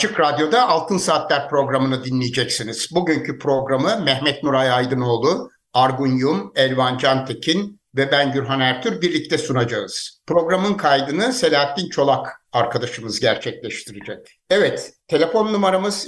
Açık Radyo'da Altın Saatler programını dinleyeceksiniz. Bugünkü programı Mehmet Nuray Aydınoğlu, Argun Yum, Elvan Cantekin ve ben Gürhan Ertür birlikte sunacağız. Programın kaydını Selahattin Çolak arkadaşımız gerçekleştirecek. Evet, telefon numaramız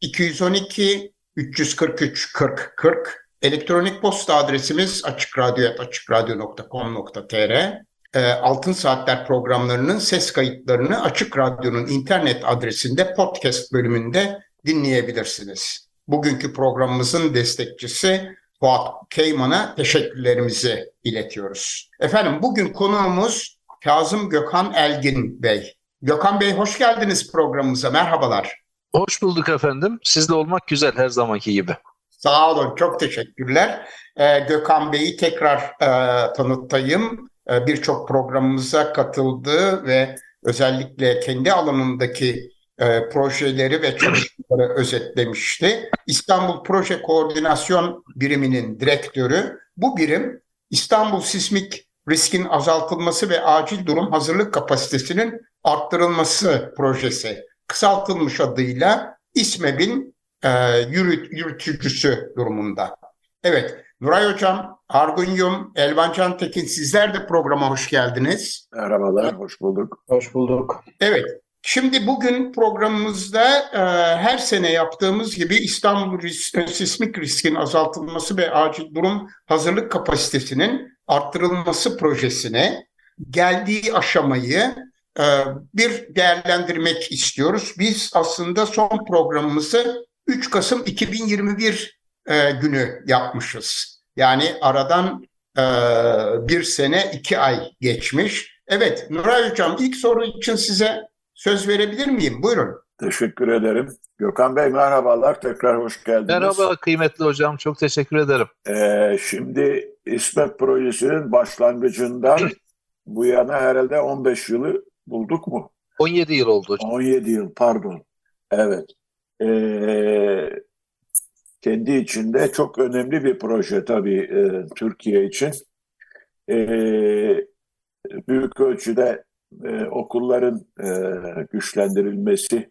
212 343 40 40. Elektronik posta adresimiz açıkradyo.com.tr e, Altın Saatler programlarının ses kayıtlarını Açık Radyo'nun internet adresinde podcast bölümünde dinleyebilirsiniz. Bugünkü programımızın destekçisi Fuat Keyman'a teşekkürlerimizi iletiyoruz. Efendim bugün konuğumuz Kazım Gökhan Elgin Bey. Gökhan Bey hoş geldiniz programımıza. Merhabalar. Hoş bulduk efendim. Sizle olmak güzel her zamanki gibi. Sağ olun. Çok teşekkürler. Ee, Gökhan Bey'i tekrar e, tanıtayım. E, birçok programımıza katıldı ve özellikle kendi alanındaki e, projeleri ve çalışmaları özetlemişti. İstanbul Proje Koordinasyon Biriminin direktörü. Bu birim İstanbul sismik riskin azaltılması ve acil durum hazırlık kapasitesinin arttırılması projesi. Kısaltılmış adıyla İSMEB'in e, yürüt, yürütücüsü durumunda. Evet, Nuray Hocam, Argunyum, Elvan Can Tekin sizler de programa hoş geldiniz. Merhabalar, hoş bulduk. Hoş bulduk. Evet, şimdi bugün programımızda e, her sene yaptığımız gibi İstanbul risk, e, sismik riskin azaltılması ve acil durum hazırlık kapasitesinin arttırılması projesine geldiği aşamayı e, bir değerlendirmek istiyoruz. Biz aslında son programımızı 3 Kasım 2021 e, günü yapmışız. Yani aradan e, bir sene iki ay geçmiş. Evet Nuray Hocam ilk soru için size söz verebilir miyim? Buyurun. Teşekkür ederim. Gökhan Bey merhabalar. Tekrar hoş geldiniz. Merhaba kıymetli hocam. Çok teşekkür ederim. Ee, şimdi İsmet Projesi'nin başlangıcından bu yana herhalde 15 yılı bulduk mu? 17 yıl oldu hocam. 17 yıl pardon. Evet. Ee, kendi içinde çok önemli bir proje tabii e, Türkiye için. E, büyük ölçüde e, okulların e, güçlendirilmesi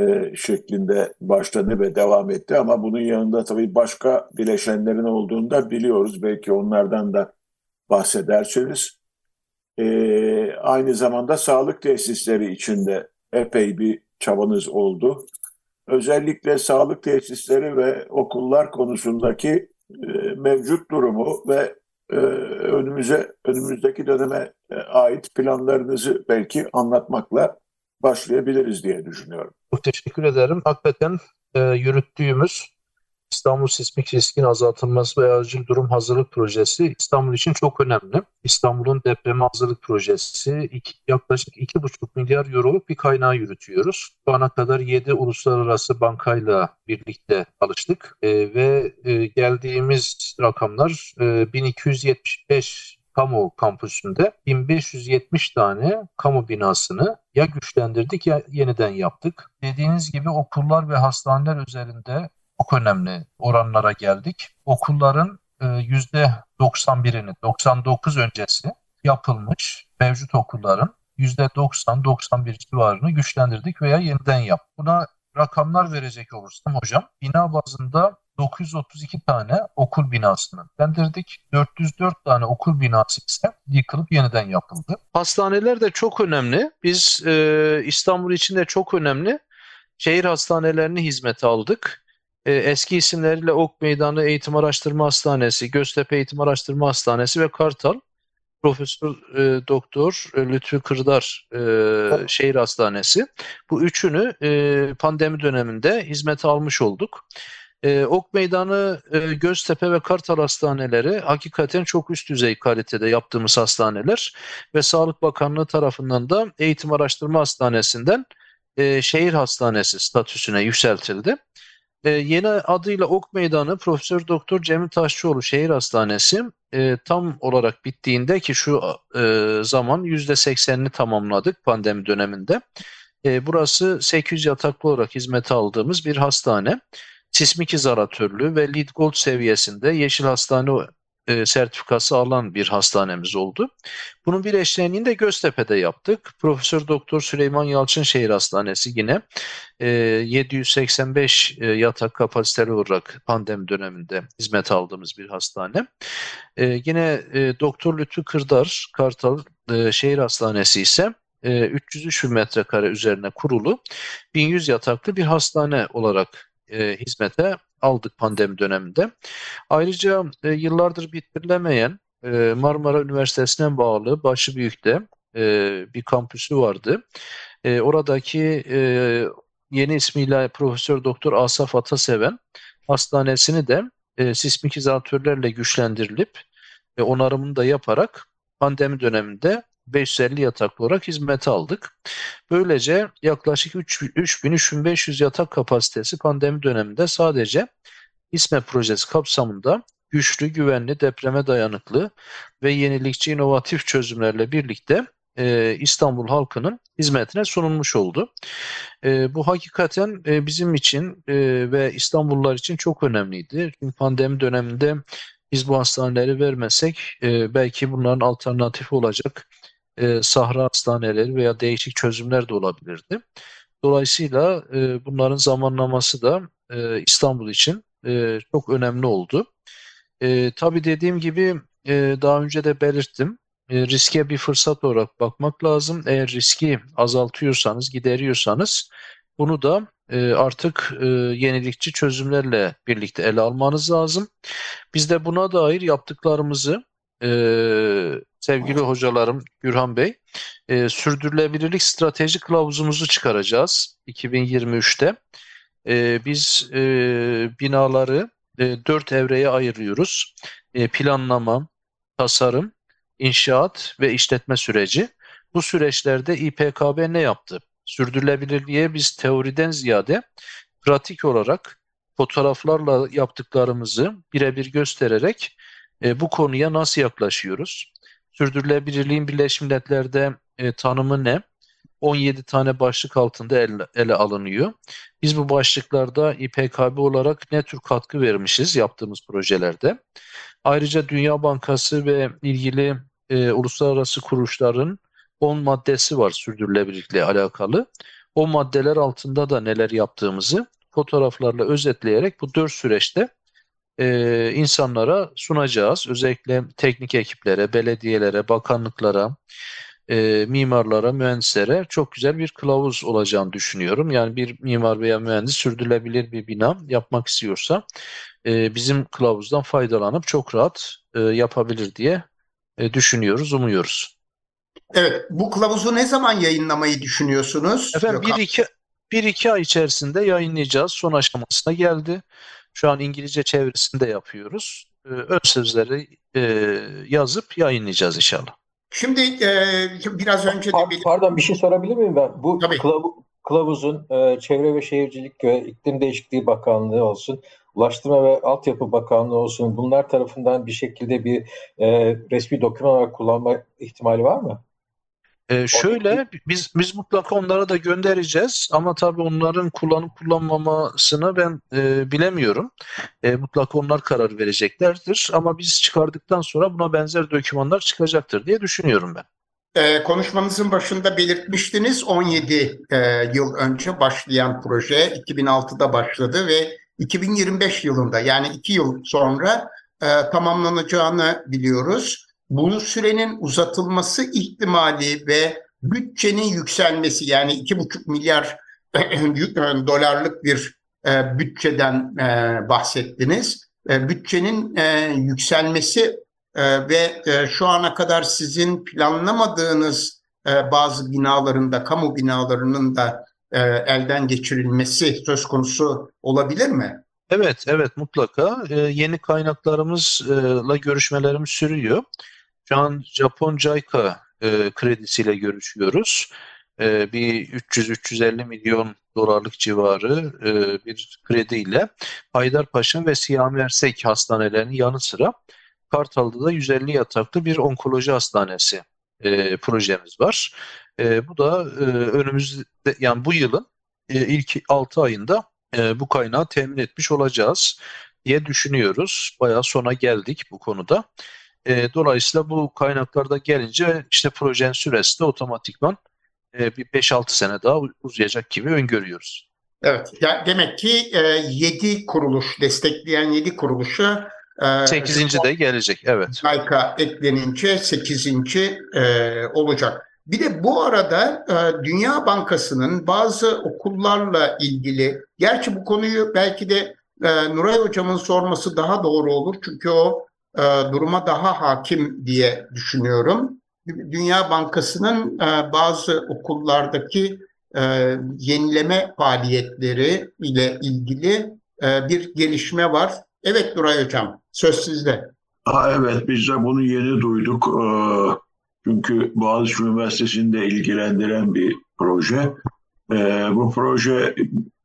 e, şeklinde başladı ve devam etti ama bunun yanında tabii başka bileşenlerin olduğunu da biliyoruz. Belki onlardan da bahsedersiniz. E, aynı zamanda sağlık tesisleri içinde epey bir çabanız oldu özellikle sağlık tesisleri ve okullar konusundaki e, mevcut durumu ve e, önümüze önümüzdeki döneme e, ait planlarınızı belki anlatmakla başlayabiliriz diye düşünüyorum. Teşekkür ederim. Hakikaten yürüttüğümüz İstanbul Sismik Riskin Azaltılması ve Acil Durum Hazırlık Projesi İstanbul için çok önemli. İstanbul'un depreme hazırlık projesi iki, yaklaşık 2,5 milyar euroluk bir kaynağı yürütüyoruz. Şu ana kadar 7 uluslararası bankayla birlikte çalıştık e, ve e, geldiğimiz rakamlar e, 1275 kamu kampüsünde 1570 tane kamu binasını ya güçlendirdik ya yeniden yaptık. Dediğiniz gibi okullar ve hastaneler üzerinde çok önemli oranlara geldik. Okulların %91'ini, e, 99 öncesi yapılmış mevcut okulların %90-91 civarını güçlendirdik veya yeniden yap. Buna rakamlar verecek olursam hocam, bina bazında 932 tane okul binasını güçlendirdik. 404 tane okul binası ise yıkılıp yeniden yapıldı. Hastaneler de çok önemli. Biz e, İstanbul için de çok önemli. Şehir hastanelerini hizmete aldık e, eski isimleriyle Ok Meydanı Eğitim Araştırma Hastanesi, Göztepe Eğitim Araştırma Hastanesi ve Kartal Profesör e, Doktor e, Lütfü Kırdar e, Şehir Hastanesi. Bu üçünü e, pandemi döneminde hizmete almış olduk. E, ok Meydanı, e, Göztepe ve Kartal hastaneleri hakikaten çok üst düzey kalitede yaptığımız hastaneler ve Sağlık Bakanlığı tarafından da Eğitim Araştırma Hastanesi'nden e, şehir hastanesi statüsüne yükseltildi. E, yeni adıyla Ok Meydanı Profesör Doktor Cemil Taşçıoğlu Şehir Hastanesi e, tam olarak bittiğinde ki şu e, zaman %80'ini tamamladık pandemi döneminde. E, burası 800 yataklı olarak hizmete aldığımız bir hastane. Sismik izolatörlü ve LEED Gold seviyesinde Yeşil Hastane e, sertifikası alan bir hastanemiz oldu. Bunun bir eşleğini de Göztepe'de yaptık. Profesör Doktor Süleyman Yalçın Şehir Hastanesi yine e, 785 e, yatak kapasiteli olarak pandemi döneminde hizmet aldığımız bir hastane. E, yine e, Doktor Lütfü Kırdar Kartal e, Şehir Hastanesi ise 303 e, metrekare üzerine kurulu 1100 yataklı bir hastane olarak e, hizmete aldık pandemi döneminde. Ayrıca e, yıllardır bitirilemeyen e, Marmara Üniversitesi'ne bağlı Başıbüyük'te e, bir kampüsü vardı. E, oradaki e, yeni ismiyle Profesör Doktor Asaf Ataseven hastanesini de e, sismik izolatörlerle güçlendirilip e, onarımını da yaparak pandemi döneminde 550 yataklı olarak hizmete aldık. Böylece yaklaşık 3000-3500 yatak kapasitesi pandemi döneminde sadece İSME projesi kapsamında güçlü, güvenli, depreme dayanıklı ve yenilikçi inovatif çözümlerle birlikte e, İstanbul halkının hizmetine sunulmuş oldu. E, bu hakikaten e, bizim için e, ve İstanbullular için çok önemliydi. Çünkü pandemi döneminde biz bu hastaneleri vermesek e, belki bunların alternatifi olacak e, sahra hastaneleri veya değişik çözümler de olabilirdi. Dolayısıyla e, bunların zamanlaması da e, İstanbul için e, çok önemli oldu. E, tabii dediğim gibi e, daha önce de belirttim. E, riske bir fırsat olarak bakmak lazım. Eğer riski azaltıyorsanız, gideriyorsanız bunu da e, artık e, yenilikçi çözümlerle birlikte ele almanız lazım. Biz de buna dair yaptıklarımızı e, sevgili hocalarım Gürhan Bey e, sürdürülebilirlik strateji kılavuzumuzu çıkaracağız 2023'te. E, biz e, binaları e, dört evreye ayırıyoruz. E, planlama, tasarım, inşaat ve işletme süreci. Bu süreçlerde İPKB ne yaptı? Sürdürülebilirliğe biz teoriden ziyade pratik olarak fotoğraflarla yaptıklarımızı birebir göstererek e, bu konuya nasıl yaklaşıyoruz? Sürdürülebilirliğin Birleşmiş Milletler'de e, tanımı ne? 17 tane başlık altında ele, ele alınıyor. Biz bu başlıklarda İPKB olarak ne tür katkı vermişiz yaptığımız projelerde? Ayrıca Dünya Bankası ve ilgili e, uluslararası kuruluşların 10 maddesi var sürdürülebilirlikle alakalı. O maddeler altında da neler yaptığımızı fotoğraflarla özetleyerek bu dört süreçte e, insanlara sunacağız. Özellikle teknik ekiplere, belediyelere, bakanlıklara, e, mimarlara, mühendislere çok güzel bir kılavuz olacağını düşünüyorum. Yani bir mimar veya mühendis sürdürülebilir bir bina yapmak istiyorsa e, bizim kılavuzdan faydalanıp çok rahat e, yapabilir diye e, düşünüyoruz, umuyoruz. Evet, bu kılavuzu ne zaman yayınlamayı düşünüyorsunuz? Efendim bir iki, bir iki ay içerisinde yayınlayacağız. Son aşamasına geldi. Şu an İngilizce çevirisinde yapıyoruz. E, ön sözleri e, yazıp yayınlayacağız inşallah. Şimdi e, biraz önce de... Pardon, pardon bir şey sorabilir miyim ben? Bu kılavu, kılavuzun e, Çevre ve Şehircilik ve İklim Değişikliği Bakanlığı olsun, Ulaştırma ve Altyapı Bakanlığı olsun bunlar tarafından bir şekilde bir e, resmi doküman olarak kullanma ihtimali var mı? Ee, şöyle biz biz mutlaka onlara da göndereceğiz ama tabii onların kullanıp kullanmamasını ben e, bilemiyorum. E, mutlaka onlar karar vereceklerdir ama biz çıkardıktan sonra buna benzer dokümanlar çıkacaktır diye düşünüyorum ben. E, konuşmanızın başında belirtmiştiniz 17 e, yıl önce başlayan proje 2006'da başladı ve 2025 yılında yani 2 yıl sonra e, tamamlanacağını biliyoruz bu sürenin uzatılması ihtimali ve bütçenin yükselmesi yani iki buçuk milyar dolarlık bir e, bütçeden e, bahsettiniz. E, bütçenin e, yükselmesi e, ve e, şu ana kadar sizin planlamadığınız e, bazı binalarında, kamu binalarının da e, elden geçirilmesi söz konusu olabilir mi? Evet, evet mutlaka. Ee, yeni kaynaklarımızla görüşmelerimiz sürüyor. Şu an Japon JICA e, kredisiyle görüşüyoruz. E, bir 300-350 milyon dolarlık civarı e, bir krediyle Haydarpaşa ve Siyami Ersek hastanelerinin yanı sıra Kartal'da da 150 yataklı bir onkoloji hastanesi e, projemiz var. E, bu da e, önümüzde yani bu yılın e, ilk 6 ayında e, bu kaynağı temin etmiş olacağız diye düşünüyoruz. Bayağı sona geldik bu konuda. E, dolayısıyla bu kaynaklarda gelince işte projenin süresi de otomatikman e, bir 5-6 sene daha uzayacak gibi öngörüyoruz. Evet, yani demek ki e, 7 kuruluş, destekleyen 7 kuruluşa 8. E, de gelecek, evet. Sayka eklenince 8. E, olacak. Bir de bu arada e, Dünya Bankası'nın bazı okullarla ilgili, gerçi bu konuyu belki de e, Nuray Hocam'ın sorması daha doğru olur. Çünkü o e, duruma daha hakim diye düşünüyorum. Dünya Bankası'nın e, bazı okullardaki e, yenileme faaliyetleri ile ilgili e, bir gelişme var. Evet Nuray Hocam, söz sizde. Ha, evet, biz de bunu yeni duyduk. Ee, çünkü Boğaziçi Üniversitesi'nde ilgilendiren bir proje. Ee, bu proje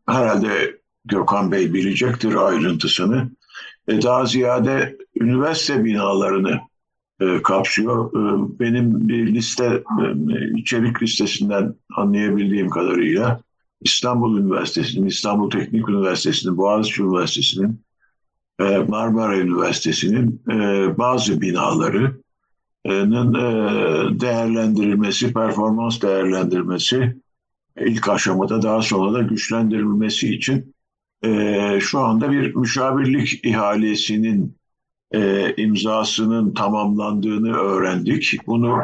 herhalde Gökhan Bey bilecektir ayrıntısını. Ee, daha ziyade üniversite binalarını e, kapsıyor. E, benim bir liste, e, içerik listesinden anlayabildiğim kadarıyla İstanbul Üniversitesi'nin, İstanbul Teknik Üniversitesi'nin, Boğaziçi Üniversitesi'nin, e, Marmara Üniversitesi'nin e, bazı binalarının e, değerlendirilmesi, performans değerlendirmesi ilk aşamada daha sonra da güçlendirilmesi için e, şu anda bir müşavirlik ihalesinin e, imzasının tamamlandığını öğrendik. Bunu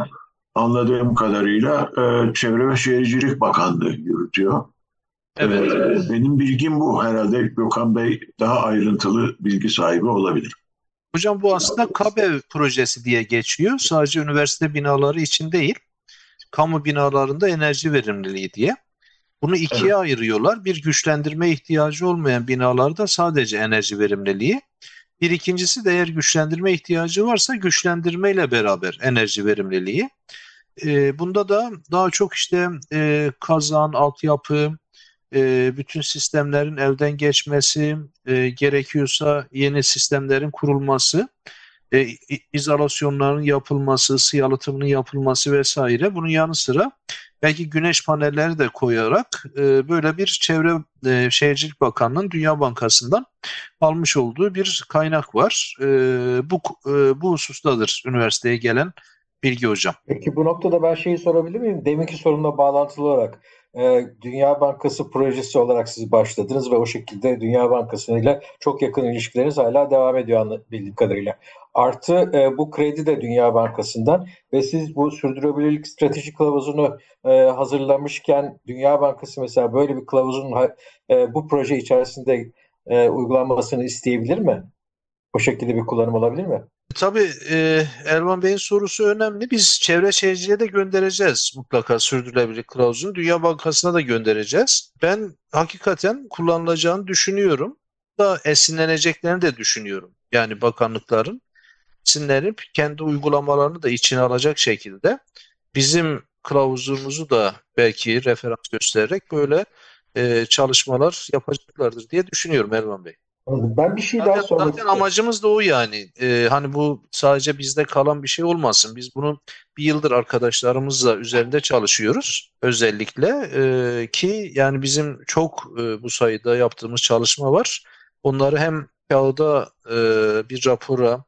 anladığım kadarıyla e, Çevre ve Şehircilik Bakanlığı yürütüyor. Evet. E, benim bilgim bu. Herhalde Gökhan Bey daha ayrıntılı bilgi sahibi olabilir. Hocam bu aslında KABEV projesi diye geçiyor. Sadece üniversite binaları için değil, kamu binalarında enerji verimliliği diye. Bunu ikiye evet. ayırıyorlar. Bir güçlendirme ihtiyacı olmayan binalarda sadece enerji verimliliği. Bir ikincisi de eğer güçlendirme ihtiyacı varsa güçlendirmeyle beraber enerji verimliliği. E, bunda da daha çok işte e, kazan, altyapı, e, bütün sistemlerin elden geçmesi, e, gerekiyorsa yeni sistemlerin kurulması, e, izolasyonların yapılması, ısı yalıtımının yapılması vesaire. Bunun yanı sıra belki güneş panelleri de koyarak e, böyle bir çevre e, şehircilik bakanlığının Dünya Bankası'ndan almış olduğu bir kaynak var. E, bu e, bu husustadır üniversiteye gelen bilgi hocam. Peki bu noktada ben şeyi sorabilir miyim? Deminki sorunla bağlantılı olarak e, Dünya Bankası projesi olarak siz başladınız ve o şekilde Dünya Bankası ile çok yakın ilişkileriniz hala devam ediyor bildiğim kadarıyla. Artı e, bu kredi de Dünya Bankası'ndan ve siz bu sürdürülebilirlik strateji kılavuzunu e, hazırlamışken Dünya Bankası mesela böyle bir kılavuzun bu proje içerisinde uygulanmasını isteyebilir mi? O şekilde bir kullanım olabilir mi? Tabii e, Erman Bey'in sorusu önemli. Biz çevre şehirciliğe de göndereceğiz mutlaka sürdürülebilirlik kılavuzunu. Dünya Bankası'na da göndereceğiz. Ben hakikaten kullanılacağını düşünüyorum. Da esinleneceklerini de düşünüyorum. Yani bakanlıkların esinlenip kendi uygulamalarını da içine alacak şekilde bizim kılavuzumuzu da belki referans göstererek böyle e, çalışmalar yapacaklardır diye düşünüyorum Erman Bey. Ben bir şey zaten, daha sormak Zaten amacımız da o yani. Ee, hani bu sadece bizde kalan bir şey olmasın. Biz bunu bir yıldır arkadaşlarımızla üzerinde çalışıyoruz. Özellikle e, ki yani bizim çok e, bu sayıda yaptığımız çalışma var. Onları hem kağıda e, bir rapora,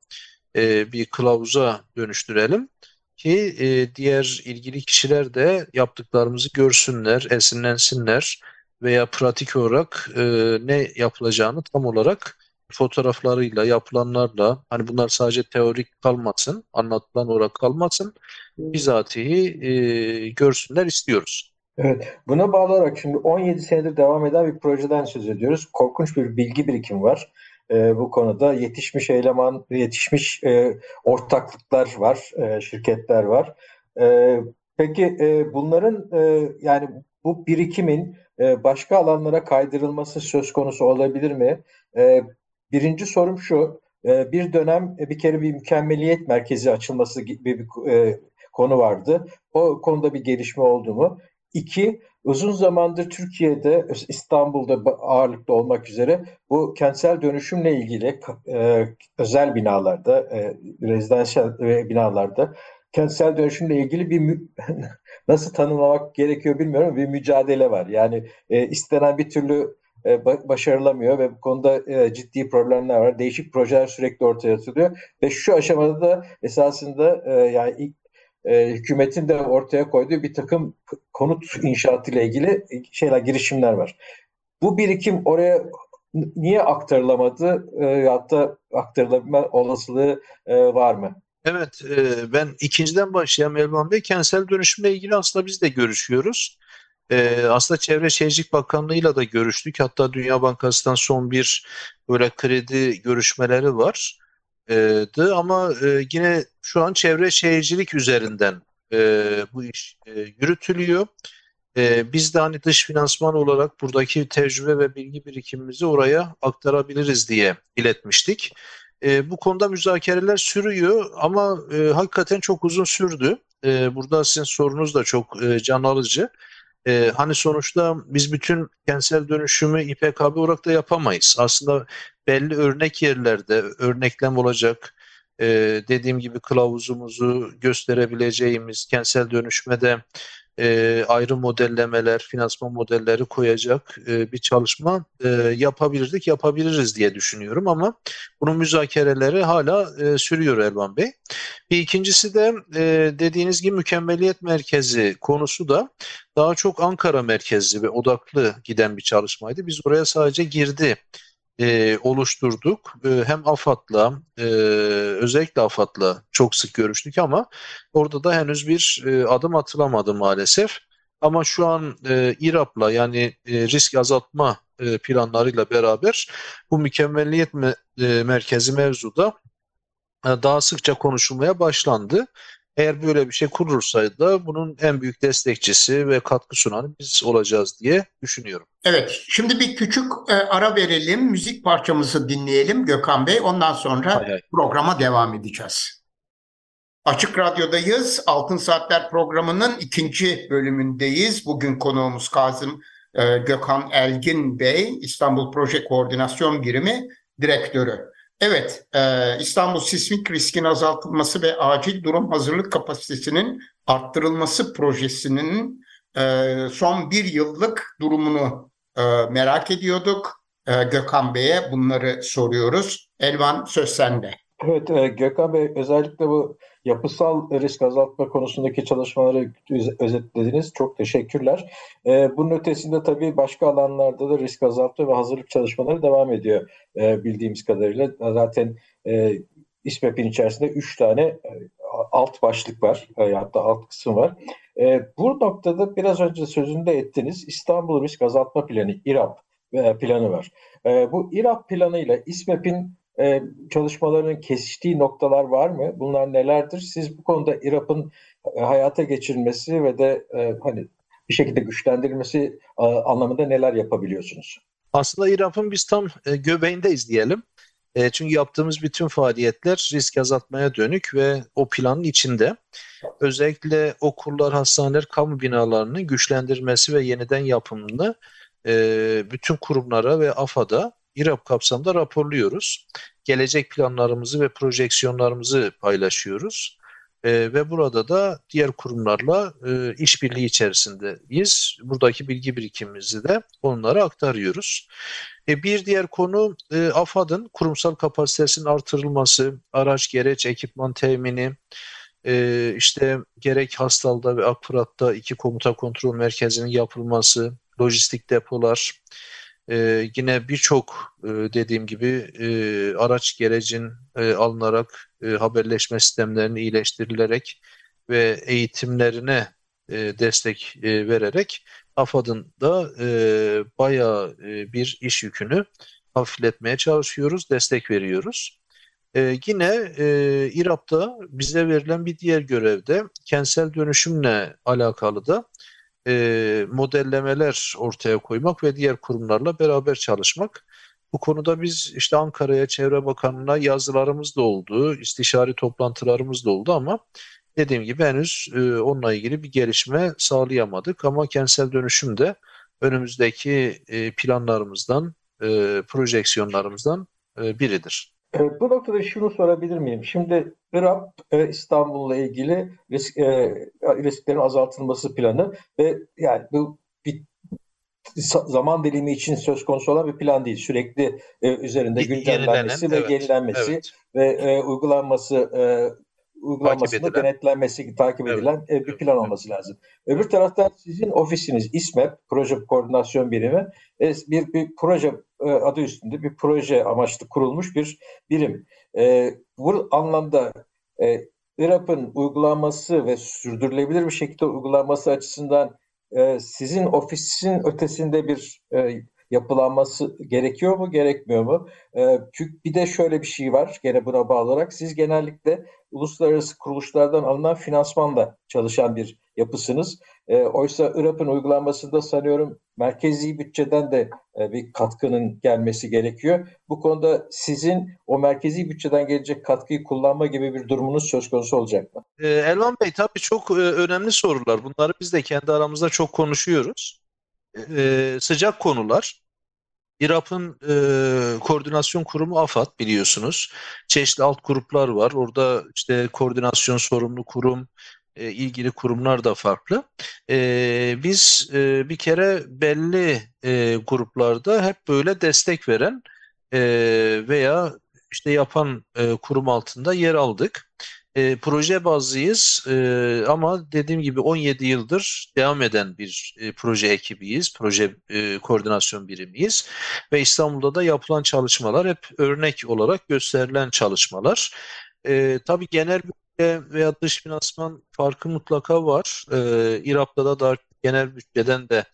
e, bir kılavuza dönüştürelim ki e, diğer ilgili kişiler de yaptıklarımızı görsünler, esinlensinler veya pratik olarak e, ne yapılacağını tam olarak fotoğraflarıyla, yapılanlarla hani bunlar sadece teorik kalmasın, anlatılan olarak kalmasın, bizatihi e, görsünler istiyoruz. Evet, buna bağlı olarak şimdi 17 senedir devam eden bir projeden söz ediyoruz. Korkunç bir bilgi birikimi var. E, bu konuda yetişmiş eleman, yetişmiş e, ortaklıklar var, e, şirketler var. E, peki e, bunların e, yani bu birikimin e, başka alanlara kaydırılması söz konusu olabilir mi? E, birinci sorum şu, e, bir dönem e, bir kere bir mükemmeliyet merkezi açılması gibi bir e, konu vardı. O konuda bir gelişme oldu mu? İki, uzun zamandır Türkiye'de, İstanbul'da ağırlıklı olmak üzere bu kentsel dönüşümle ilgili özel binalarda, e, rezidansiyel binalarda kentsel dönüşümle ilgili bir nasıl tanımlamak gerekiyor bilmiyorum bir mücadele var. Yani e, istenen bir türlü e, başarılamıyor ve bu konuda e, ciddi problemler var. Değişik projeler sürekli ortaya atılıyor ve şu aşamada da esasında e, yani ilk e, hükümetin de ortaya koyduğu bir takım konut inşaatı ile ilgili şeyler girişimler var. Bu birikim oraya niye aktarılamadı? E, hatta aktarılabilme olasılığı e, var mı? Evet, e, ben ikinciden başlayayım Elvan Bey. Kentsel dönüşümle ilgili aslında biz de görüşüyoruz. E, aslında Çevre Şehircilik Bakanlığı'yla da görüştük. Hatta Dünya Bankası'ndan son bir böyle kredi görüşmeleri var. E, ama yine şu an çevre şehircilik üzerinden bu iş yürütülüyor. Biz de hani dış finansman olarak buradaki tecrübe ve bilgi birikimimizi oraya aktarabiliriz diye iletmiştik. E, bu konuda müzakereler sürüyor ama e, hakikaten çok uzun sürdü. E, burada sizin sorunuz da çok e, can alıcı. E, hani sonuçta biz bütün kentsel dönüşümü İPKB olarak da yapamayız. Aslında belli örnek yerlerde örneklem olacak e, dediğim gibi kılavuzumuzu gösterebileceğimiz kentsel dönüşmede e, ayrı modellemeler, finansman modelleri koyacak e, bir çalışma e, yapabilirdik, yapabiliriz diye düşünüyorum ama bunun müzakereleri hala e, sürüyor Elvan Bey. Bir ikincisi de e, dediğiniz gibi mükemmeliyet merkezi konusu da daha çok Ankara merkezli ve odaklı giden bir çalışmaydı. Biz oraya sadece girdi e, oluşturduk. E, hem AFAD'la e, özellikle AFAD'la çok sık görüştük ama orada da henüz bir e, adım atılamadı maalesef. Ama şu an e, İRAP'la yani e, risk azaltma e, planlarıyla beraber bu mükemmelliyet me, e, merkezi mevzuda e, daha sıkça konuşulmaya başlandı. Eğer böyle bir şey kurulursa da bunun en büyük destekçisi ve katkı sunan biz olacağız diye düşünüyorum. Evet, şimdi bir küçük e, ara verelim, müzik parçamızı dinleyelim Gökhan Bey. Ondan sonra hay hay. programa devam edeceğiz. Açık Radyo'dayız. Altın Saatler programının ikinci bölümündeyiz. Bugün konuğumuz Kazım e, Gökhan Elgin Bey, İstanbul Proje Koordinasyon Birimi Direktörü. Evet, e, İstanbul sismik riskin azaltılması ve acil durum hazırlık kapasitesinin arttırılması projesinin e, son bir yıllık durumunu e, merak ediyorduk. E, Gökhan Bey'e bunları soruyoruz. Elvan söz sende. Evet, e, Gökhan Bey özellikle bu yapısal risk azaltma konusundaki çalışmaları özetlediniz. Çok teşekkürler. E, bunun ötesinde tabii başka alanlarda da risk azaltma ve hazırlık çalışmaları devam ediyor e, bildiğimiz kadarıyla. Zaten e, İSMEP'in içerisinde üç tane e, alt başlık var, e, hatta alt kısım var. E, bu noktada biraz önce sözünde ettiniz İstanbul Risk Azaltma Planı, İRAP e, planı var. E, bu İRAP planıyla İSMEP'in e, çalışmalarının kesiştiği noktalar var mı? Bunlar nelerdir? Siz bu konuda İRAP'ın e, hayata geçirilmesi ve de e, hani bir şekilde güçlendirilmesi e, anlamında neler yapabiliyorsunuz? Aslında İRAP'ın biz tam e, göbeğindeyiz diyelim. E, çünkü yaptığımız bütün faaliyetler risk azaltmaya dönük ve o planın içinde. Özellikle okullar, hastaneler, kamu binalarının güçlendirmesi ve yeniden yapımını e, bütün kurumlara ve AFAD'a İRAP kapsamında raporluyoruz. Gelecek planlarımızı ve projeksiyonlarımızı paylaşıyoruz. E, ve burada da diğer kurumlarla e, işbirliği içerisindeyiz. Buradaki bilgi birikimimizi de onlara aktarıyoruz. E, bir diğer konu e, AFAD'ın kurumsal kapasitesinin artırılması, araç, gereç, ekipman temini, e, işte gerek Hastal'da ve Akfırat'ta iki komuta kontrol merkezinin yapılması, lojistik depolar, e, yine birçok e, dediğim gibi e, araç gerecin e, alınarak e, haberleşme sistemlerini iyileştirilerek ve eğitimlerine e, destek e, vererek AFAD'ın da e, bayağı e, bir iş yükünü hafifletmeye çalışıyoruz, destek veriyoruz. E, yine e, İRAP'ta bize verilen bir diğer görevde kentsel dönüşümle alakalı da e, modellemeler ortaya koymak ve diğer kurumlarla beraber çalışmak. Bu konuda biz işte Ankara'ya, Çevre Bakanlığı'na yazılarımız da oldu, istişare toplantılarımız da oldu ama dediğim gibi henüz e, onunla ilgili bir gelişme sağlayamadık. Ama kentsel dönüşüm de önümüzdeki e, planlarımızdan, e, projeksiyonlarımızdan e, biridir. Evet, bu noktada şunu sorabilir miyim? Şimdi IRAP e, İstanbul'la ilgili risk, e, risklerin azaltılması planı ve yani bu bir zaman dilimi için söz konusu olan bir plan değil. Sürekli e, üzerinde güncellenmesi ve evet, yenilenmesi evet. ve e, uygulanması e, uygulanmasında denetlenmesi, takip edilen evet. bir plan olması lazım. Öbür taraftan sizin ofisiniz İSMEP, Proje Koordinasyon Birimi, e, bir, bir proje e, adı üstünde bir proje amaçlı kurulmuş bir birim. E, bu anlamda IRAP'ın uygulanması ve sürdürülebilir bir şekilde uygulanması açısından sizin ofisin ötesinde bir yapılanması gerekiyor mu, gerekmiyor mu? Çünkü bir de şöyle bir şey var, gene buna bağlı olarak. Siz genellikle uluslararası kuruluşlardan alınan finansmanla çalışan bir yapısınız. E, oysa IRAP'ın uygulanmasında sanıyorum merkezi bütçeden de e, bir katkının gelmesi gerekiyor. Bu konuda sizin o merkezi bütçeden gelecek katkıyı kullanma gibi bir durumunuz söz konusu olacak mı? Elvan Bey tabii çok e, önemli sorular. Bunları biz de kendi aramızda çok konuşuyoruz e, sıcak konular. İRAP'ın e, koordinasyon kurumu AFAD biliyorsunuz. Çeşitli alt gruplar var. Orada işte koordinasyon sorumlu kurum, e, ilgili kurumlar da farklı. E, biz e, bir kere belli e, gruplarda hep böyle destek veren e, veya işte yapan e, kurum altında yer aldık. E, proje bazlıyız e, ama dediğim gibi 17 yıldır devam eden bir e, proje ekibiyiz, proje e, koordinasyon birimiyiz ve İstanbul'da da yapılan çalışmalar hep örnek olarak gösterilen çalışmalar. E, tabii genel bütçe veya dış finansman farkı mutlaka var. E, İRAP'ta da daha genel bütçeden de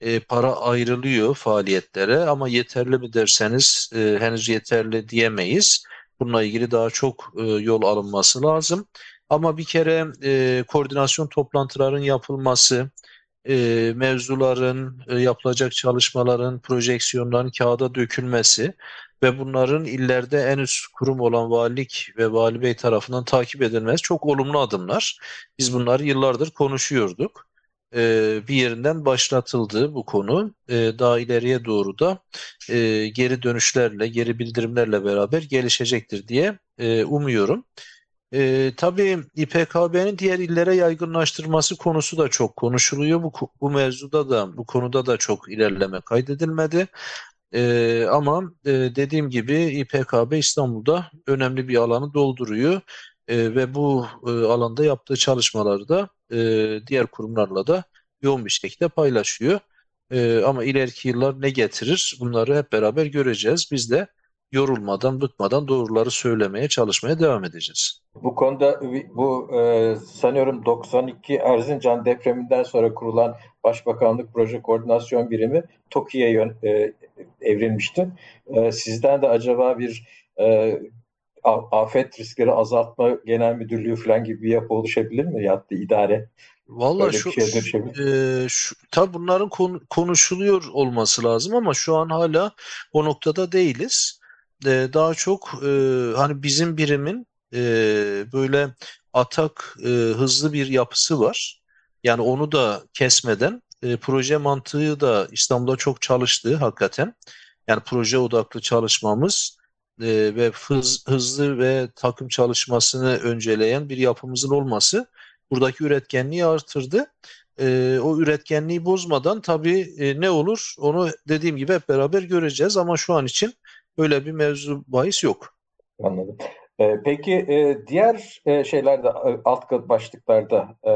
e, para ayrılıyor faaliyetlere ama yeterli mi derseniz e, henüz yeterli diyemeyiz. Bununla ilgili daha çok e, yol alınması lazım. Ama bir kere e, koordinasyon toplantıların yapılması, e, mevzuların, e, yapılacak çalışmaların, projeksiyonların kağıda dökülmesi ve bunların illerde en üst kurum olan valilik ve vali bey tarafından takip edilmesi çok olumlu adımlar. Biz bunları yıllardır konuşuyorduk e, bir yerinden başlatıldı bu konu. E, daha ileriye doğru da e, geri dönüşlerle, geri bildirimlerle beraber gelişecektir diye e, umuyorum. E, tabii İPKB'nin diğer illere yaygınlaştırması konusu da çok konuşuluyor. Bu, bu mevzuda da, bu konuda da çok ilerleme kaydedilmedi. E, ama e, dediğim gibi İPKB İstanbul'da önemli bir alanı dolduruyor e, ve bu e, alanda yaptığı çalışmaları da e, diğer kurumlarla da yoğun bir şekilde paylaşıyor. E, ama ileriki yıllar ne getirir bunları hep beraber göreceğiz. Biz de yorulmadan, bıkmadan doğruları söylemeye, çalışmaya devam edeceğiz. Bu konuda bu e, sanıyorum 92 Erzincan depreminden sonra kurulan Başbakanlık Proje Koordinasyon Birimi TOKİ'ye e, evrilmişti. E, sizden de acaba bir e, afet riskleri azaltma genel müdürlüğü falan gibi bir yapı oluşabilir mi? Ya da idare. Vallahi şu, e, şu tabii bunların kon, konuşuluyor olması lazım ama şu an hala o noktada değiliz. E, daha çok e, hani bizim birimin e, böyle atak e, hızlı bir yapısı var. Yani onu da kesmeden e, proje mantığı da İstanbul'da çok çalıştı hakikaten. Yani proje odaklı çalışmamız e, ve hız, hızlı ve takım çalışmasını önceleyen bir yapımızın olması buradaki üretkenliği artırdı. E, o üretkenliği bozmadan tabii e, ne olur onu dediğim gibi hep beraber göreceğiz ama şu an için öyle bir mevzu bahis yok. Anladım. E, peki e, diğer e, şeylerde alt başlıklarda e,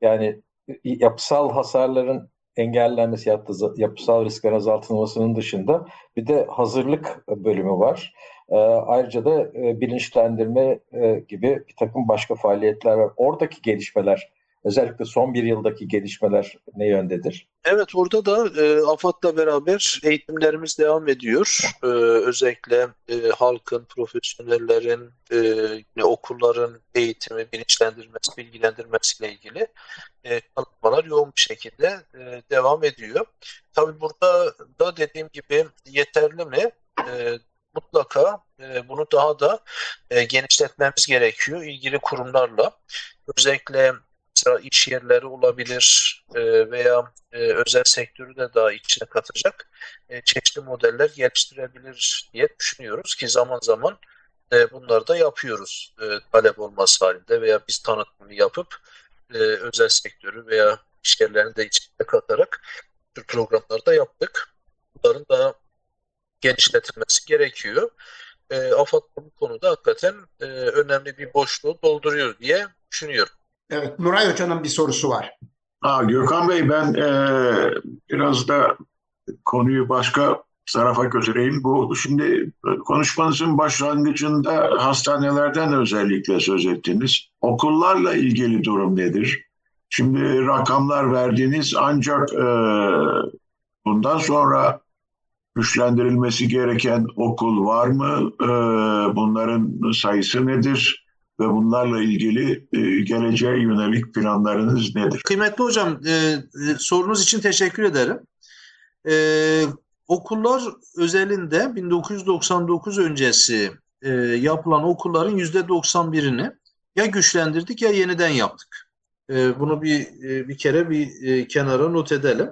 yani yapısal hasarların engellenmesi yaptığı yapısal risklerin azaltılmasının dışında bir de hazırlık bölümü var. E, ayrıca da e, bilinçlendirme e, gibi bir takım başka faaliyetler var. Oradaki gelişmeler Özellikle son bir yıldaki gelişmeler ne yöndedir? Evet orada da e, AFAD'la beraber eğitimlerimiz devam ediyor. E, özellikle e, halkın, profesyonellerin, e, okulların eğitimi, bilinçlendirmesi, bilgilendirmesiyle ilgili e, çalışmalar yoğun bir şekilde e, devam ediyor. Tabii burada da dediğim gibi yeterli mi? E, mutlaka e, bunu daha da e, genişletmemiz gerekiyor ilgili kurumlarla. Özellikle mesela iş yerleri olabilir e, veya e, özel sektörü de daha içine katacak e, çeşitli modeller geliştirebilir diye düşünüyoruz ki zaman zaman bunları da yapıyoruz talep olması halinde veya biz tanıtımını yapıp özel sektörü veya iş yerlerini de içine katarak tür programlarda yaptık. Bunların daha genişletilmesi gerekiyor. E, AFAD bu konuda hakikaten e, önemli bir boşluğu dolduruyor diye düşünüyorum. Evet, Nuray Hoca'nın bir sorusu var. Aa, Gökhan Bey ben e, biraz da konuyu başka tarafa götüreyim. Bu şimdi konuşmanızın başlangıcında hastanelerden özellikle söz ettiniz. Okullarla ilgili durum nedir? Şimdi rakamlar verdiğiniz ancak e, bundan sonra güçlendirilmesi gereken okul var mı? E, bunların sayısı nedir? Ve bunlarla ilgili e, geleceğe yönelik planlarınız nedir? Kıymetli hocam, e, e, sorunuz için teşekkür ederim. Okullar özelinde 1999 öncesi yapılan okulların %91'ini ya güçlendirdik ya yeniden yaptık. Bunu bir bir kere bir kenara not edelim.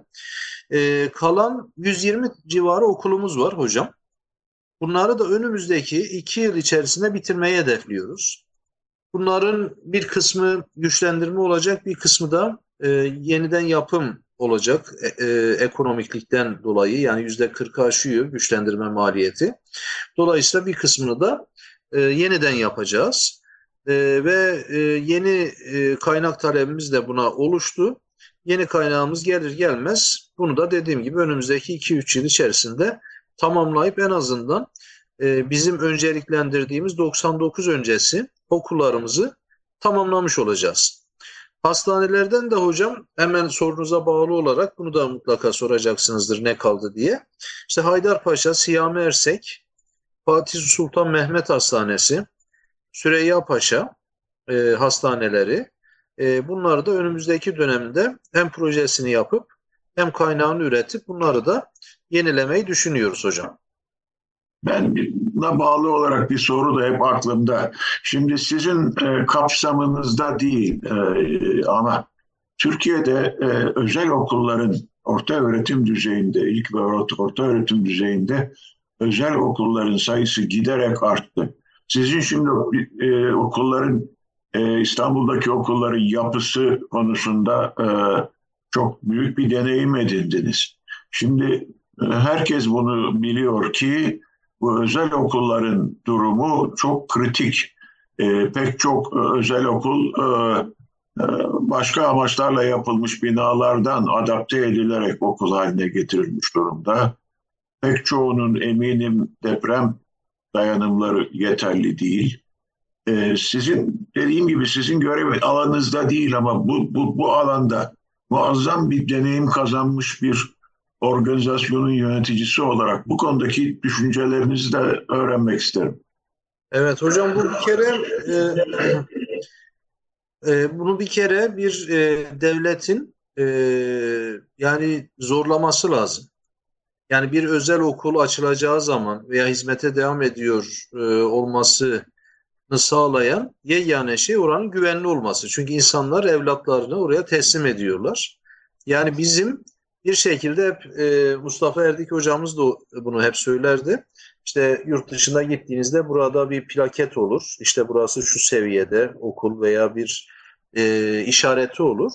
Kalan 120 civarı okulumuz var hocam. Bunları da önümüzdeki iki yıl içerisinde bitirmeyi hedefliyoruz. Bunların bir kısmı güçlendirme olacak, bir kısmı da e, yeniden yapım olacak e, e, ekonomiklikten dolayı yani yüzde 40 aşıyor güçlendirme maliyeti. Dolayısıyla bir kısmını da e, yeniden yapacağız e, ve e, yeni e, kaynak talebimiz de buna oluştu. Yeni kaynağımız gelir gelmez bunu da dediğim gibi önümüzdeki 2-3 yıl içerisinde tamamlayıp en azından e, bizim önceliklendirdiğimiz 99 öncesi okullarımızı tamamlamış olacağız. Hastanelerden de hocam hemen sorunuza bağlı olarak bunu da mutlaka soracaksınızdır ne kaldı diye. İşte Haydarpaşa, Siyami Ersek, Fatih Sultan Mehmet Hastanesi, Süreyya Paşa e, hastaneleri e, bunları da önümüzdeki dönemde hem projesini yapıp hem kaynağını üretip bunları da yenilemeyi düşünüyoruz hocam. Ben buna bağlı olarak bir soru da hep aklımda. Şimdi sizin e, kapsamınızda değil e, ama Türkiye'de e, özel okulların orta öğretim düzeyinde, ilk ve orta, öğretim düzeyinde özel okulların sayısı giderek arttı. Sizin şimdi e, okulların e, İstanbul'daki okulların yapısı konusunda e, çok büyük bir deneyim edindiniz. Şimdi e, herkes bunu biliyor ki bu özel okulların durumu çok kritik. E, pek çok e, özel okul e, e, başka amaçlarla yapılmış binalardan adapte edilerek okul haline getirilmiş durumda. Pek çoğunun eminim deprem dayanımları yeterli değil. Ee, sizin dediğim gibi sizin görev alanınızda değil ama bu, bu, bu alanda muazzam bir deneyim kazanmış bir organizasyonun yöneticisi olarak bu konudaki düşüncelerinizi de öğrenmek isterim. Evet hocam bu bir kere e, e, bunu bir kere bir e, devletin e, yani zorlaması lazım. Yani bir özel okul açılacağı zaman veya hizmete devam ediyor e, olmasını sağlayan yegane şey oranın güvenli olması. Çünkü insanlar evlatlarını oraya teslim ediyorlar. Yani bizim bir şekilde hep e, Mustafa Erdik hocamız da bunu hep söylerdi. İşte yurt dışına gittiğinizde burada bir plaket olur. İşte burası şu seviyede okul veya bir e, işareti olur.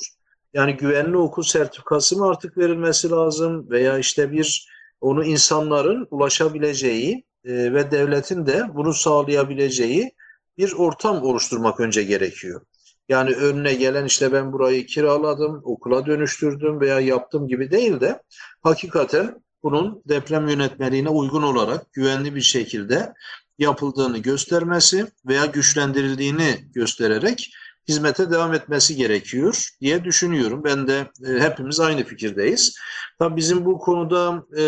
Yani güvenli okul sertifikası mı artık verilmesi lazım veya işte bir onu insanların ulaşabileceği e, ve devletin de bunu sağlayabileceği bir ortam oluşturmak önce gerekiyor. Yani önüne gelen işte ben burayı kiraladım, okula dönüştürdüm veya yaptım gibi değil de hakikaten bunun deprem yönetmeliğine uygun olarak güvenli bir şekilde yapıldığını göstermesi veya güçlendirildiğini göstererek hizmete devam etmesi gerekiyor diye düşünüyorum. Ben de e, hepimiz aynı fikirdeyiz. Tabii bizim bu konuda e,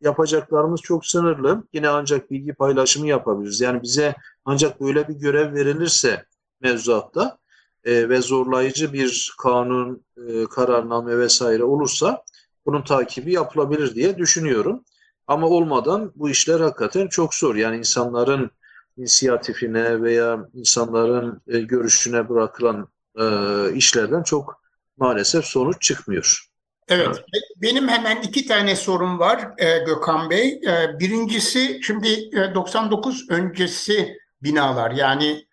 yapacaklarımız çok sınırlı. Yine ancak bilgi paylaşımı yapabiliriz. Yani bize ancak böyle bir görev verilirse mevzuatta e, ve zorlayıcı bir kanun, e, kararname vesaire olursa bunun takibi yapılabilir diye düşünüyorum. Ama olmadan bu işler hakikaten çok zor. Yani insanların inisiyatifine veya insanların e, görüşüne bırakılan e, işlerden çok maalesef sonuç çıkmıyor. Evet, benim hemen iki tane sorum var e, Gökhan Bey. E, birincisi şimdi e, 99 öncesi binalar yani e,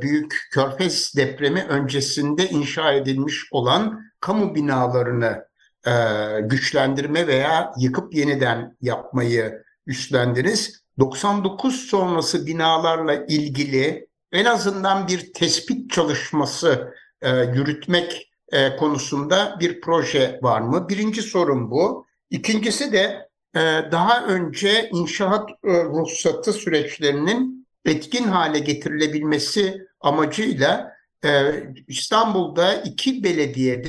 Büyük Körfez depremi öncesinde inşa edilmiş olan kamu binalarını e, güçlendirme veya yıkıp yeniden yapmayı üstlendiniz. 99 sonrası binalarla ilgili en azından bir tespit çalışması e, yürütmek e, konusunda bir proje var mı? Birinci sorun bu. İkincisi de e, daha önce inşaat e, ruhsatı süreçlerinin etkin hale getirilebilmesi amacıyla e, İstanbul'da iki belediyede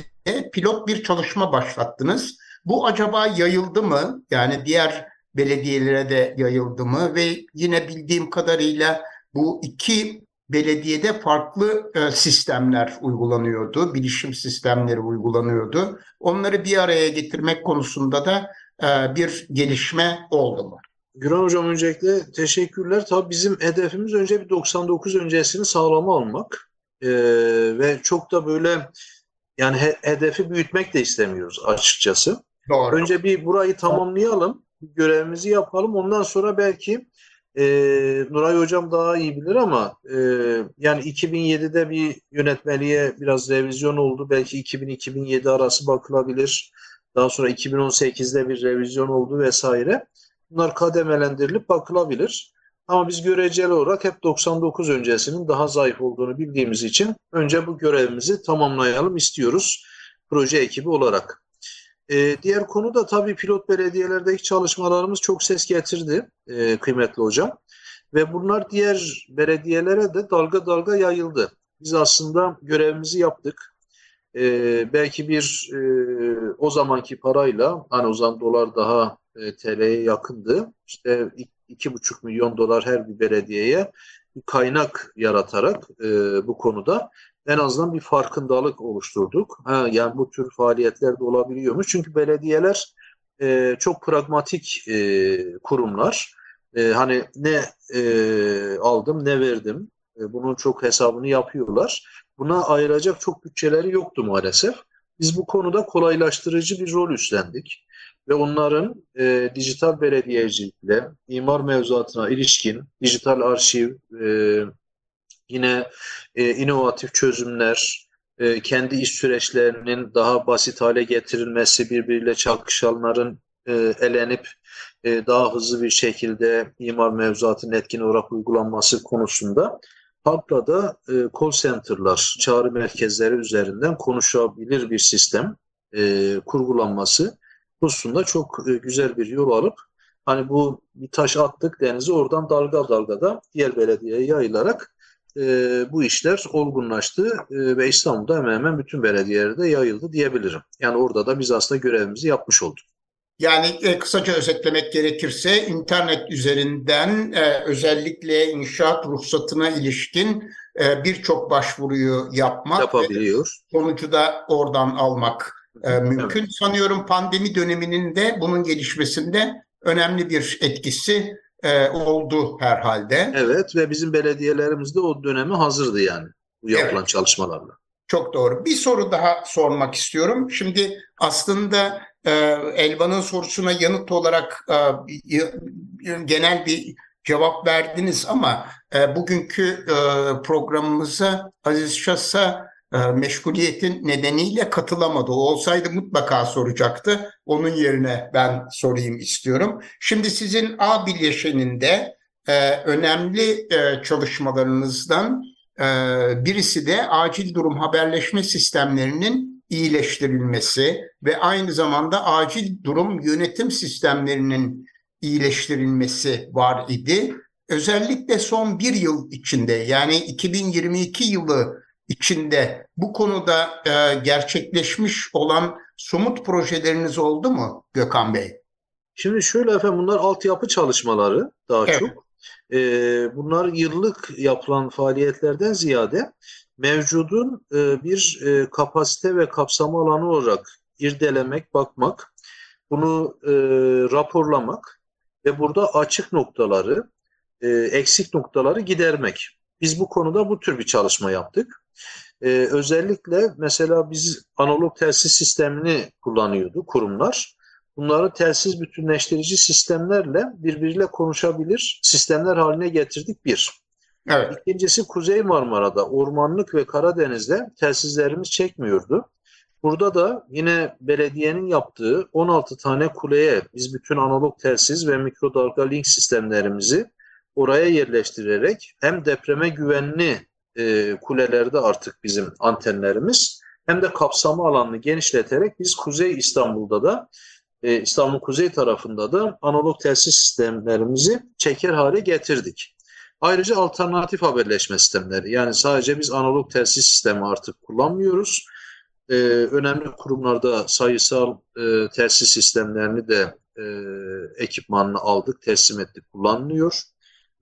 pilot bir çalışma başlattınız. Bu acaba yayıldı mı? Yani diğer belediyelere de yayıldı mı? Ve yine bildiğim kadarıyla bu iki belediyede farklı e, sistemler uygulanıyordu, bilişim sistemleri uygulanıyordu. Onları bir araya getirmek konusunda da e, bir gelişme oldu mu? Güran Hocam öncelikle teşekkürler. Tabii bizim hedefimiz önce bir 99 öncesini sağlama almak. Ee, ve çok da böyle yani he, hedefi büyütmek de istemiyoruz açıkçası. Doğru. Önce bir burayı tamamlayalım, görevimizi yapalım. Ondan sonra belki e, Nuray Hocam daha iyi bilir ama e, yani 2007'de bir yönetmeliğe biraz revizyon oldu. Belki 2000-2007 arası bakılabilir. Daha sonra 2018'de bir revizyon oldu vesaire. Bunlar kademelendirilip bakılabilir. Ama biz göreceli olarak hep 99 öncesinin daha zayıf olduğunu bildiğimiz için önce bu görevimizi tamamlayalım istiyoruz proje ekibi olarak. Ee, diğer konu da tabii pilot belediyelerdeki çalışmalarımız çok ses getirdi e, kıymetli hocam. Ve bunlar diğer belediyelere de dalga dalga yayıldı. Biz aslında görevimizi yaptık. Ee, belki bir e, o zamanki parayla hani o zaman dolar daha e, TL'ye yakındı. İşte iki buçuk milyon dolar her bir belediyeye bir kaynak yaratarak e, bu konuda en azından bir farkındalık oluşturduk. Ha, yani bu tür faaliyetler de olabiliyormuş. Çünkü belediyeler e, çok pragmatik e, kurumlar. E, hani ne e, aldım ne verdim. E, bunun çok hesabını yapıyorlar. Buna ayıracak çok bütçeleri yoktu maalesef. Biz bu konuda kolaylaştırıcı bir rol üstlendik ve onların e, dijital belediyecilikle imar mevzuatına ilişkin dijital arşiv, e, yine e, inovatif çözümler, e, kendi iş süreçlerinin daha basit hale getirilmesi, birbiriyle çakışanların e, elenip e, daha hızlı bir şekilde imar mevzuatının etkin olarak uygulanması konusunda halkla da e, call center'lar, çağrı merkezleri üzerinden konuşabilir bir sistem e, kurgulanması hususunda çok e, güzel bir yol alıp hani bu bir taş attık denize oradan dalga dalga da diğer belediyeye yayılarak e, bu işler olgunlaştı e, ve İstanbul'da hemen hemen bütün belediyelerde yayıldı diyebilirim. Yani orada da biz aslında görevimizi yapmış olduk. Yani e, kısaca özetlemek gerekirse internet üzerinden e, özellikle inşaat ruhsatına ilişkin e, birçok başvuruyu yapmak yapabiliyor. sonucu da oradan almak e, mümkün. Evet. Sanıyorum pandemi döneminin de bunun gelişmesinde önemli bir etkisi e, oldu herhalde. Evet ve bizim belediyelerimiz de o döneme hazırdı yani bu yapılan evet. çalışmalarla. Çok doğru. Bir soru daha sormak istiyorum. Şimdi aslında e, Elvan'ın sorusuna yanıt olarak e, genel bir cevap verdiniz ama e, bugünkü e, programımıza Aziz Şahs'a e, meşguliyetin nedeniyle katılamadı. O olsaydı mutlaka soracaktı. Onun yerine ben sorayım istiyorum. Şimdi sizin A bileşeninde e, önemli e, çalışmalarınızdan e, birisi de acil durum haberleşme sistemlerinin iyileştirilmesi ve aynı zamanda acil durum yönetim sistemlerinin iyileştirilmesi var idi. Özellikle son bir yıl içinde yani 2022 yılı içinde bu konuda e, gerçekleşmiş olan somut projeleriniz oldu mu Gökhan Bey? Şimdi şöyle efendim bunlar altyapı çalışmaları daha evet. çok. Ee, bunlar yıllık yapılan faaliyetlerden ziyade mevcudun e, bir e, kapasite ve kapsama alanı olarak irdelemek, bakmak, bunu e, raporlamak ve burada açık noktaları, e, eksik noktaları gidermek. Biz bu konuda bu tür bir çalışma yaptık. E, özellikle mesela biz analog telsiz sistemini kullanıyordu kurumlar. Bunları telsiz bütünleştirici sistemlerle birbiriyle konuşabilir sistemler haline getirdik bir. Evet. İkincisi Kuzey Marmara'da ormanlık ve Karadeniz'de telsizlerimiz çekmiyordu. Burada da yine belediyenin yaptığı 16 tane kuleye biz bütün analog telsiz ve mikrodalga link sistemlerimizi oraya yerleştirerek hem depreme güvenli e, kulelerde artık bizim antenlerimiz hem de kapsama alanını genişleterek biz Kuzey İstanbul'da da e, İstanbul Kuzey tarafında da analog telsiz sistemlerimizi çeker hale getirdik. Ayrıca alternatif haberleşme sistemleri yani sadece biz analog telsiz sistemi artık kullanmıyoruz. Ee, önemli kurumlarda sayısal e, telsiz sistemlerini de e, ekipmanını aldık, teslim ettik, kullanılıyor.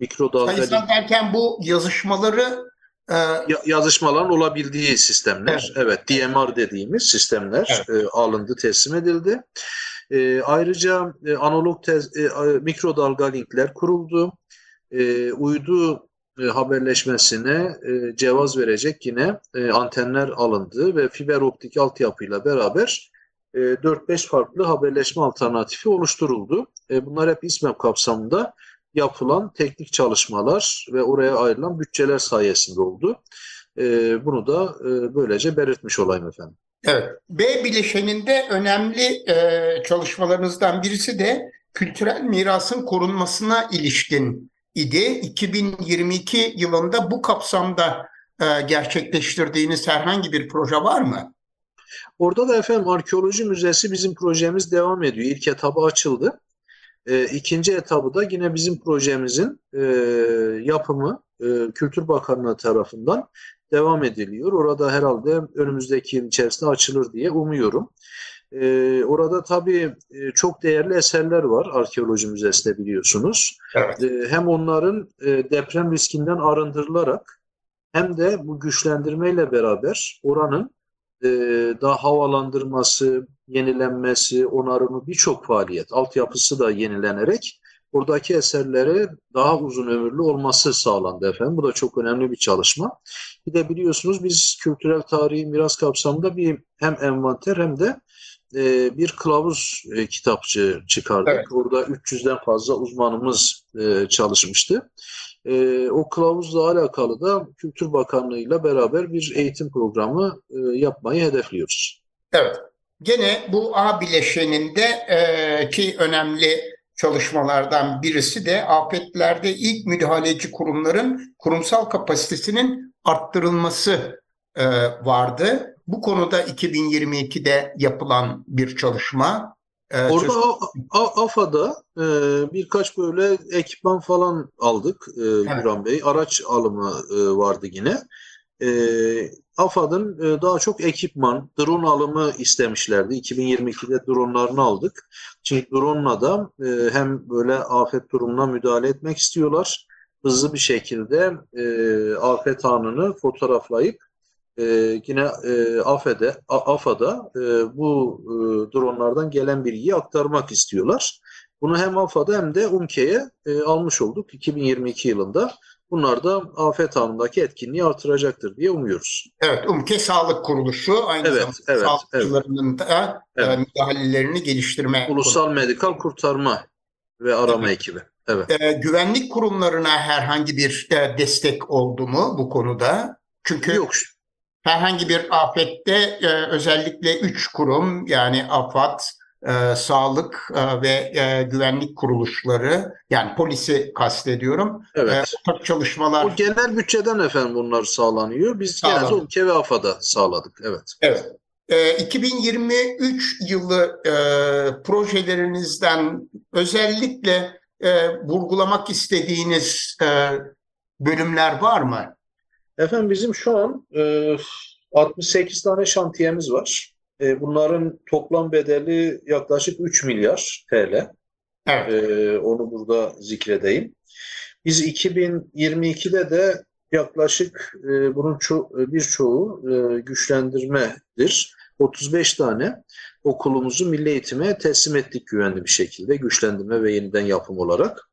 Mikrodalga sayısal derken bu yazışmaları e... ya, yazışmaların olabildiği sistemler, evet, evet DMR dediğimiz sistemler evet. e, alındı, teslim edildi. E, ayrıca e, analog tez, e, mikrodalga linkler kuruldu e, uydu e, haberleşmesine e, cevaz verecek yine e, antenler alındı ve fiber optik altyapıyla beraber e, 4-5 farklı haberleşme alternatifi oluşturuldu. E, bunlar hep İSMEP kapsamında yapılan teknik çalışmalar ve oraya ayrılan bütçeler sayesinde oldu. E, bunu da e, böylece belirtmiş olayım efendim. Evet. B bileşeninde önemli e, çalışmalarınızdan birisi de kültürel mirasın korunmasına ilişkin idi. 2022 yılında bu kapsamda e, gerçekleştirdiğiniz herhangi bir proje var mı? Orada da efendim arkeoloji müzesi bizim projemiz devam ediyor. İlk etabı açıldı. E, ikinci etabı da yine bizim projemizin e, yapımı e, Kültür Bakanlığı tarafından devam ediliyor. Orada herhalde önümüzdeki yıl içerisinde açılır diye umuyorum. E, orada tabii e, çok değerli eserler var arkeoloji müzesinde biliyorsunuz. Evet. E, hem onların e, deprem riskinden arındırılarak hem de bu güçlendirmeyle beraber oranın e, daha havalandırması, yenilenmesi, onarımı birçok faaliyet, altyapısı da yenilenerek buradaki eserlere daha uzun ömürlü olması sağlandı efendim. Bu da çok önemli bir çalışma. Bir de biliyorsunuz biz kültürel tarihi miras kapsamında bir hem envanter hem de e, bir kılavuz e, kitapçı çıkardık. Evet. Orada 300'den fazla uzmanımız e, çalışmıştı. E, o kılavuzla alakalı da Kültür Bakanlığı ile beraber bir eğitim programı e, yapmayı hedefliyoruz. Evet. Gene bu A bileşeninde e, ki önemli çalışmalardan birisi de afetlerde ilk müdahaleci kurumların kurumsal kapasitesinin arttırılması e, vardı. Bu konuda 2022'de yapılan bir çalışma. Ee, Orada AFA'da e, birkaç böyle ekipman falan aldık e, evet. Güran Bey. Araç alımı e, vardı yine. E, AFAD'ın e, daha çok ekipman, drone alımı istemişlerdi. 2022'de dronlarını aldık. Çünkü drone'la da e, hem böyle afet durumuna müdahale etmek istiyorlar. Hızlı bir şekilde e, afet anını fotoğraflayıp e, yine e, AFE'de, AFA'da e, bu e, dronlardan gelen bilgiyi aktarmak istiyorlar. Bunu hem AFA'da hem de UMKE'ye e, almış olduk 2022 yılında. Bunlar da afet anındaki etkinliği artıracaktır diye umuyoruz. Evet, UMKE Sağlık Kuruluşu aynı evet, zamanda evet, sağlıkçılarının evet. da e, evet. müdahalelerini geliştirme. Ulusal kurulu. Medikal Kurtarma ve Arama evet. Ekibi. Evet. E, güvenlik kurumlarına herhangi bir e, destek oldu mu bu konuda? Çünkü Yok herhangi bir afette e, özellikle üç kurum yani AFAD, e, sağlık e, ve e, güvenlik kuruluşları yani polisi kastediyorum. Evet. E, çalışmalar. O genel bütçeden efendim bunlar sağlanıyor. Biz Sağlanıyor. genelde ülke ve AFAD'a sağladık. Evet. Evet. E, 2023 yılı e, projelerinizden özellikle e, vurgulamak istediğiniz e, bölümler var mı? Efendim bizim şu an e, 68 tane şantiyemiz var. E, bunların toplam bedeli yaklaşık 3 milyar TL. Evet. E, onu burada zikredeyim. Biz 2022'de de yaklaşık e, bunun ço birçoğu e, güçlendirmedir. 35 tane okulumuzu milli eğitime teslim ettik güvenli bir şekilde güçlendirme ve yeniden yapım olarak.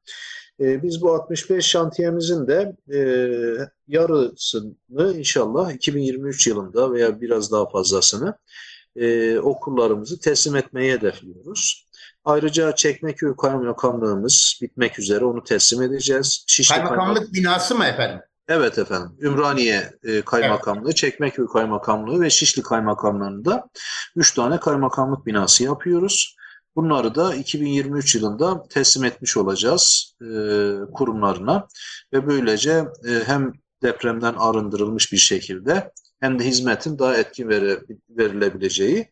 E, biz bu 65 şantiyemizin de e, yarısını inşallah 2023 yılında veya biraz daha fazlasını e, okullarımızı teslim etmeyi hedefliyoruz. Ayrıca Çekmeköy Kaymakamlığımız bitmek üzere onu teslim edeceğiz. Şişli Kaymakamlık Kaymak... binası mı efendim? Evet efendim. Ümraniye e, Kaymakamlığı, evet. Çekmeköy Kaymakamlığı ve Şişli Kaymakamlığı'nda 3 tane kaymakamlık binası yapıyoruz. Bunları da 2023 yılında teslim etmiş olacağız e, kurumlarına ve böylece e, hem depremden arındırılmış bir şekilde hem de hizmetin daha etkin verilebileceği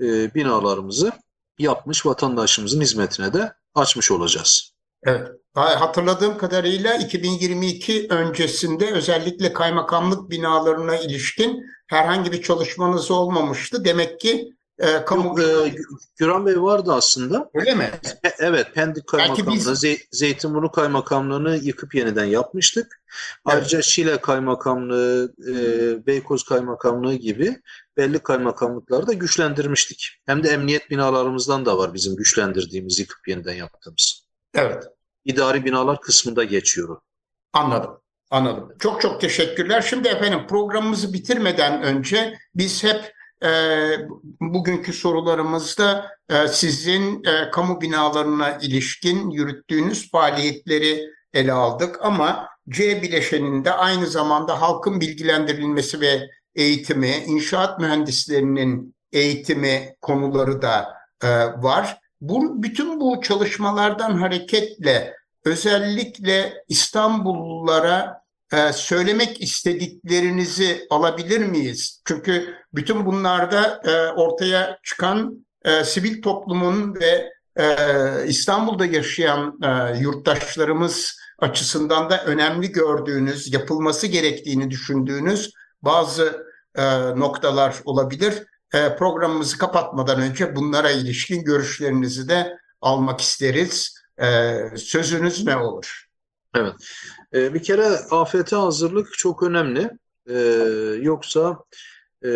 e, binalarımızı yapmış vatandaşımızın hizmetine de açmış olacağız. Evet. Hatırladığım kadarıyla 2022 öncesinde özellikle kaymakamlık binalarına ilişkin herhangi bir çalışmanız olmamıştı. Demek ki e, kamu... Yok, e, Güran Bey vardı aslında. Öyle mi? E, evet, Pendik Kaymakamlığı, biz... Ze Zeytinburnu Kaymakamlığı'nı yıkıp yeniden yapmıştık. Ayrıca evet. Şile Kaymakamlığı, e, Beykoz Kaymakamlığı gibi belli kaymakamlıkları da güçlendirmiştik. Hem de emniyet binalarımızdan da var bizim güçlendirdiğimiz, yıkıp yeniden yaptığımız. Evet. İdari binalar kısmında geçiyor. Anladım. Anladım. Çok çok teşekkürler. Şimdi efendim programımızı bitirmeden önce biz hep e, bugünkü sorularımızda e, sizin e, kamu binalarına ilişkin yürüttüğünüz faaliyetleri ele aldık ama C bileşeninde aynı zamanda halkın bilgilendirilmesi ve eğitimi, inşaat mühendislerinin eğitimi konuları da e, var. Bu, bütün bu çalışmalardan hareketle özellikle İstanbullulara e, söylemek istediklerinizi alabilir miyiz? Çünkü bütün bunlarda e, ortaya çıkan e, sivil toplumun ve e, İstanbul'da yaşayan e, yurttaşlarımız açısından da önemli gördüğünüz, yapılması gerektiğini düşündüğünüz bazı e, noktalar olabilir. E, programımızı kapatmadan önce bunlara ilişkin görüşlerinizi de almak isteriz. E, sözünüz ne olur? Evet. E, bir kere afete hazırlık çok önemli. E, yoksa e,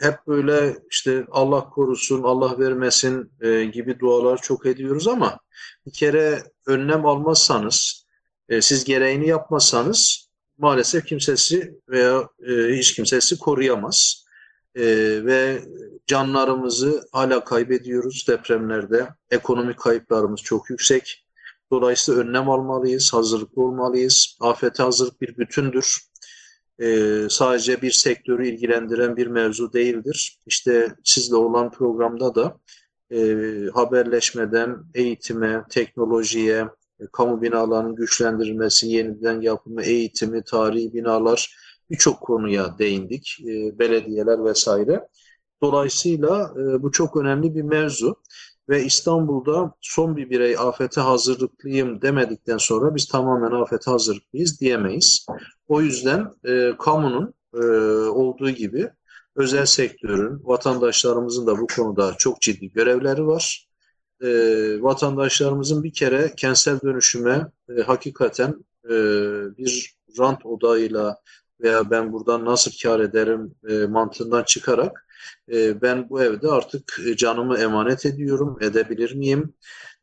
hep böyle işte Allah korusun, Allah vermesin e, gibi dualar çok ediyoruz ama bir kere önlem almazsanız, e, siz gereğini yapmazsanız maalesef kimsesi veya e, hiç kimsesi koruyamaz. E, ve canlarımızı hala kaybediyoruz depremlerde. Ekonomik kayıplarımız çok yüksek. Dolayısıyla önlem almalıyız, hazırlıklı olmalıyız. Afete hazırlık bir bütündür. Ee, sadece bir sektörü ilgilendiren bir mevzu değildir. İşte sizle olan programda da e, haberleşmeden eğitime, teknolojiye, e, kamu binalarının güçlendirilmesi, yeniden yapımı, eğitimi, tarihi binalar birçok konuya değindik. E, belediyeler vesaire. Dolayısıyla e, bu çok önemli bir mevzu ve İstanbul'da son bir birey afete hazırlıklıyım demedikten sonra biz tamamen afete hazırlıklıyız diyemeyiz. O yüzden e, kamunun e, olduğu gibi özel sektörün, vatandaşlarımızın da bu konuda çok ciddi görevleri var. E, vatandaşlarımızın bir kere kentsel dönüşüme e, hakikaten e, bir rant odağıyla veya ben buradan nasıl kar ederim e, mantığından çıkarak e, ben bu evde artık e, canımı emanet ediyorum, edebilir miyim?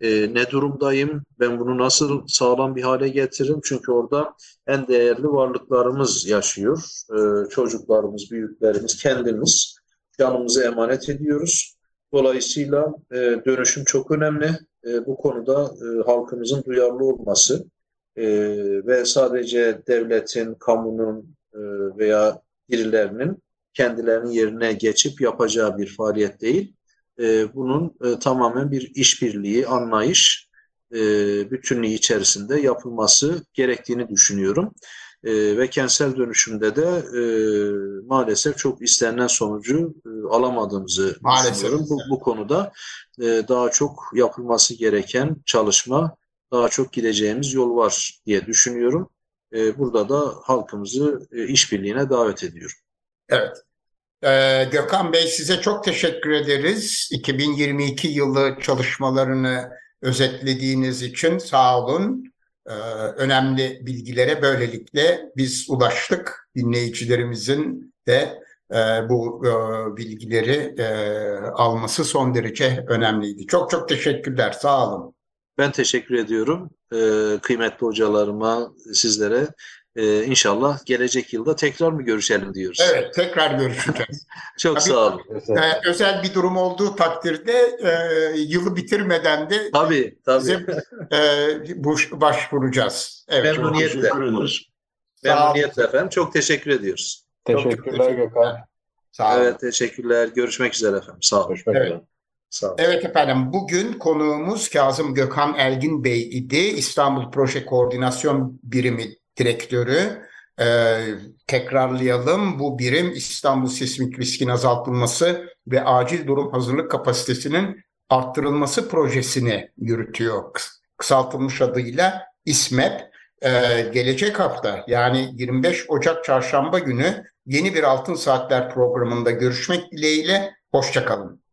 E, ne durumdayım? Ben bunu nasıl sağlam bir hale getiririm? Çünkü orada en değerli varlıklarımız yaşıyor. E, çocuklarımız, büyüklerimiz, kendimiz canımızı emanet ediyoruz. Dolayısıyla e, dönüşüm çok önemli. E, bu konuda halkımızın duyarlı olması ve sadece devletin, kamunun veya birilerinin kendilerinin yerine geçip yapacağı bir faaliyet değil. E, bunun e, tamamen bir işbirliği, anlayış, e, bütünlüğü içerisinde yapılması gerektiğini düşünüyorum. E, ve kentsel dönüşümde de e, maalesef çok istenilen sonucu e, alamadığımızı maalesef. düşünüyorum. Bu, bu konuda e, daha çok yapılması gereken çalışma, daha çok gideceğimiz yol var diye düşünüyorum. e, burada da halkımızı e, işbirliğine davet ediyorum. Evet. Ee, Gökhan Bey size çok teşekkür ederiz. 2022 yılı çalışmalarını özetlediğiniz için sağ olun. Ee, önemli bilgilere böylelikle biz ulaştık. Dinleyicilerimizin de e, bu e, bilgileri e, alması son derece önemliydi. Çok çok teşekkürler. Sağ olun. Ben teşekkür ediyorum kıymetli hocalarıma, sizlere. E, inşallah gelecek yılda tekrar mı görüşelim diyoruz. Evet, tekrar görüşeceğiz. Çok Tabii, sağ olun. E, özel bir durum olduğu takdirde e, yılı bitirmeden de tabii, tabii. bize e, başvuracağız. Evet, Memnuniyetle. Memnuniyetle efendim. Çok teşekkür ediyoruz. Teşekkürler çok Gökhan. Sağ olun. Evet, teşekkürler. Görüşmek üzere efendim. Sağ olun. Görüşmek evet. üzere. Sağ olun. Evet efendim bugün konuğumuz Kazım Gökhan Elgin Bey idi. İstanbul Proje Koordinasyon Birimi Direktörü. Ee, tekrarlayalım bu birim İstanbul sismik riskin azaltılması ve acil durum hazırlık kapasitesinin arttırılması projesini yürütüyor. Kısaltılmış adıyla İSMEP. Ee, gelecek hafta yani 25 Ocak Çarşamba günü yeni bir Altın Saatler programında görüşmek dileğiyle. Hoşçakalın.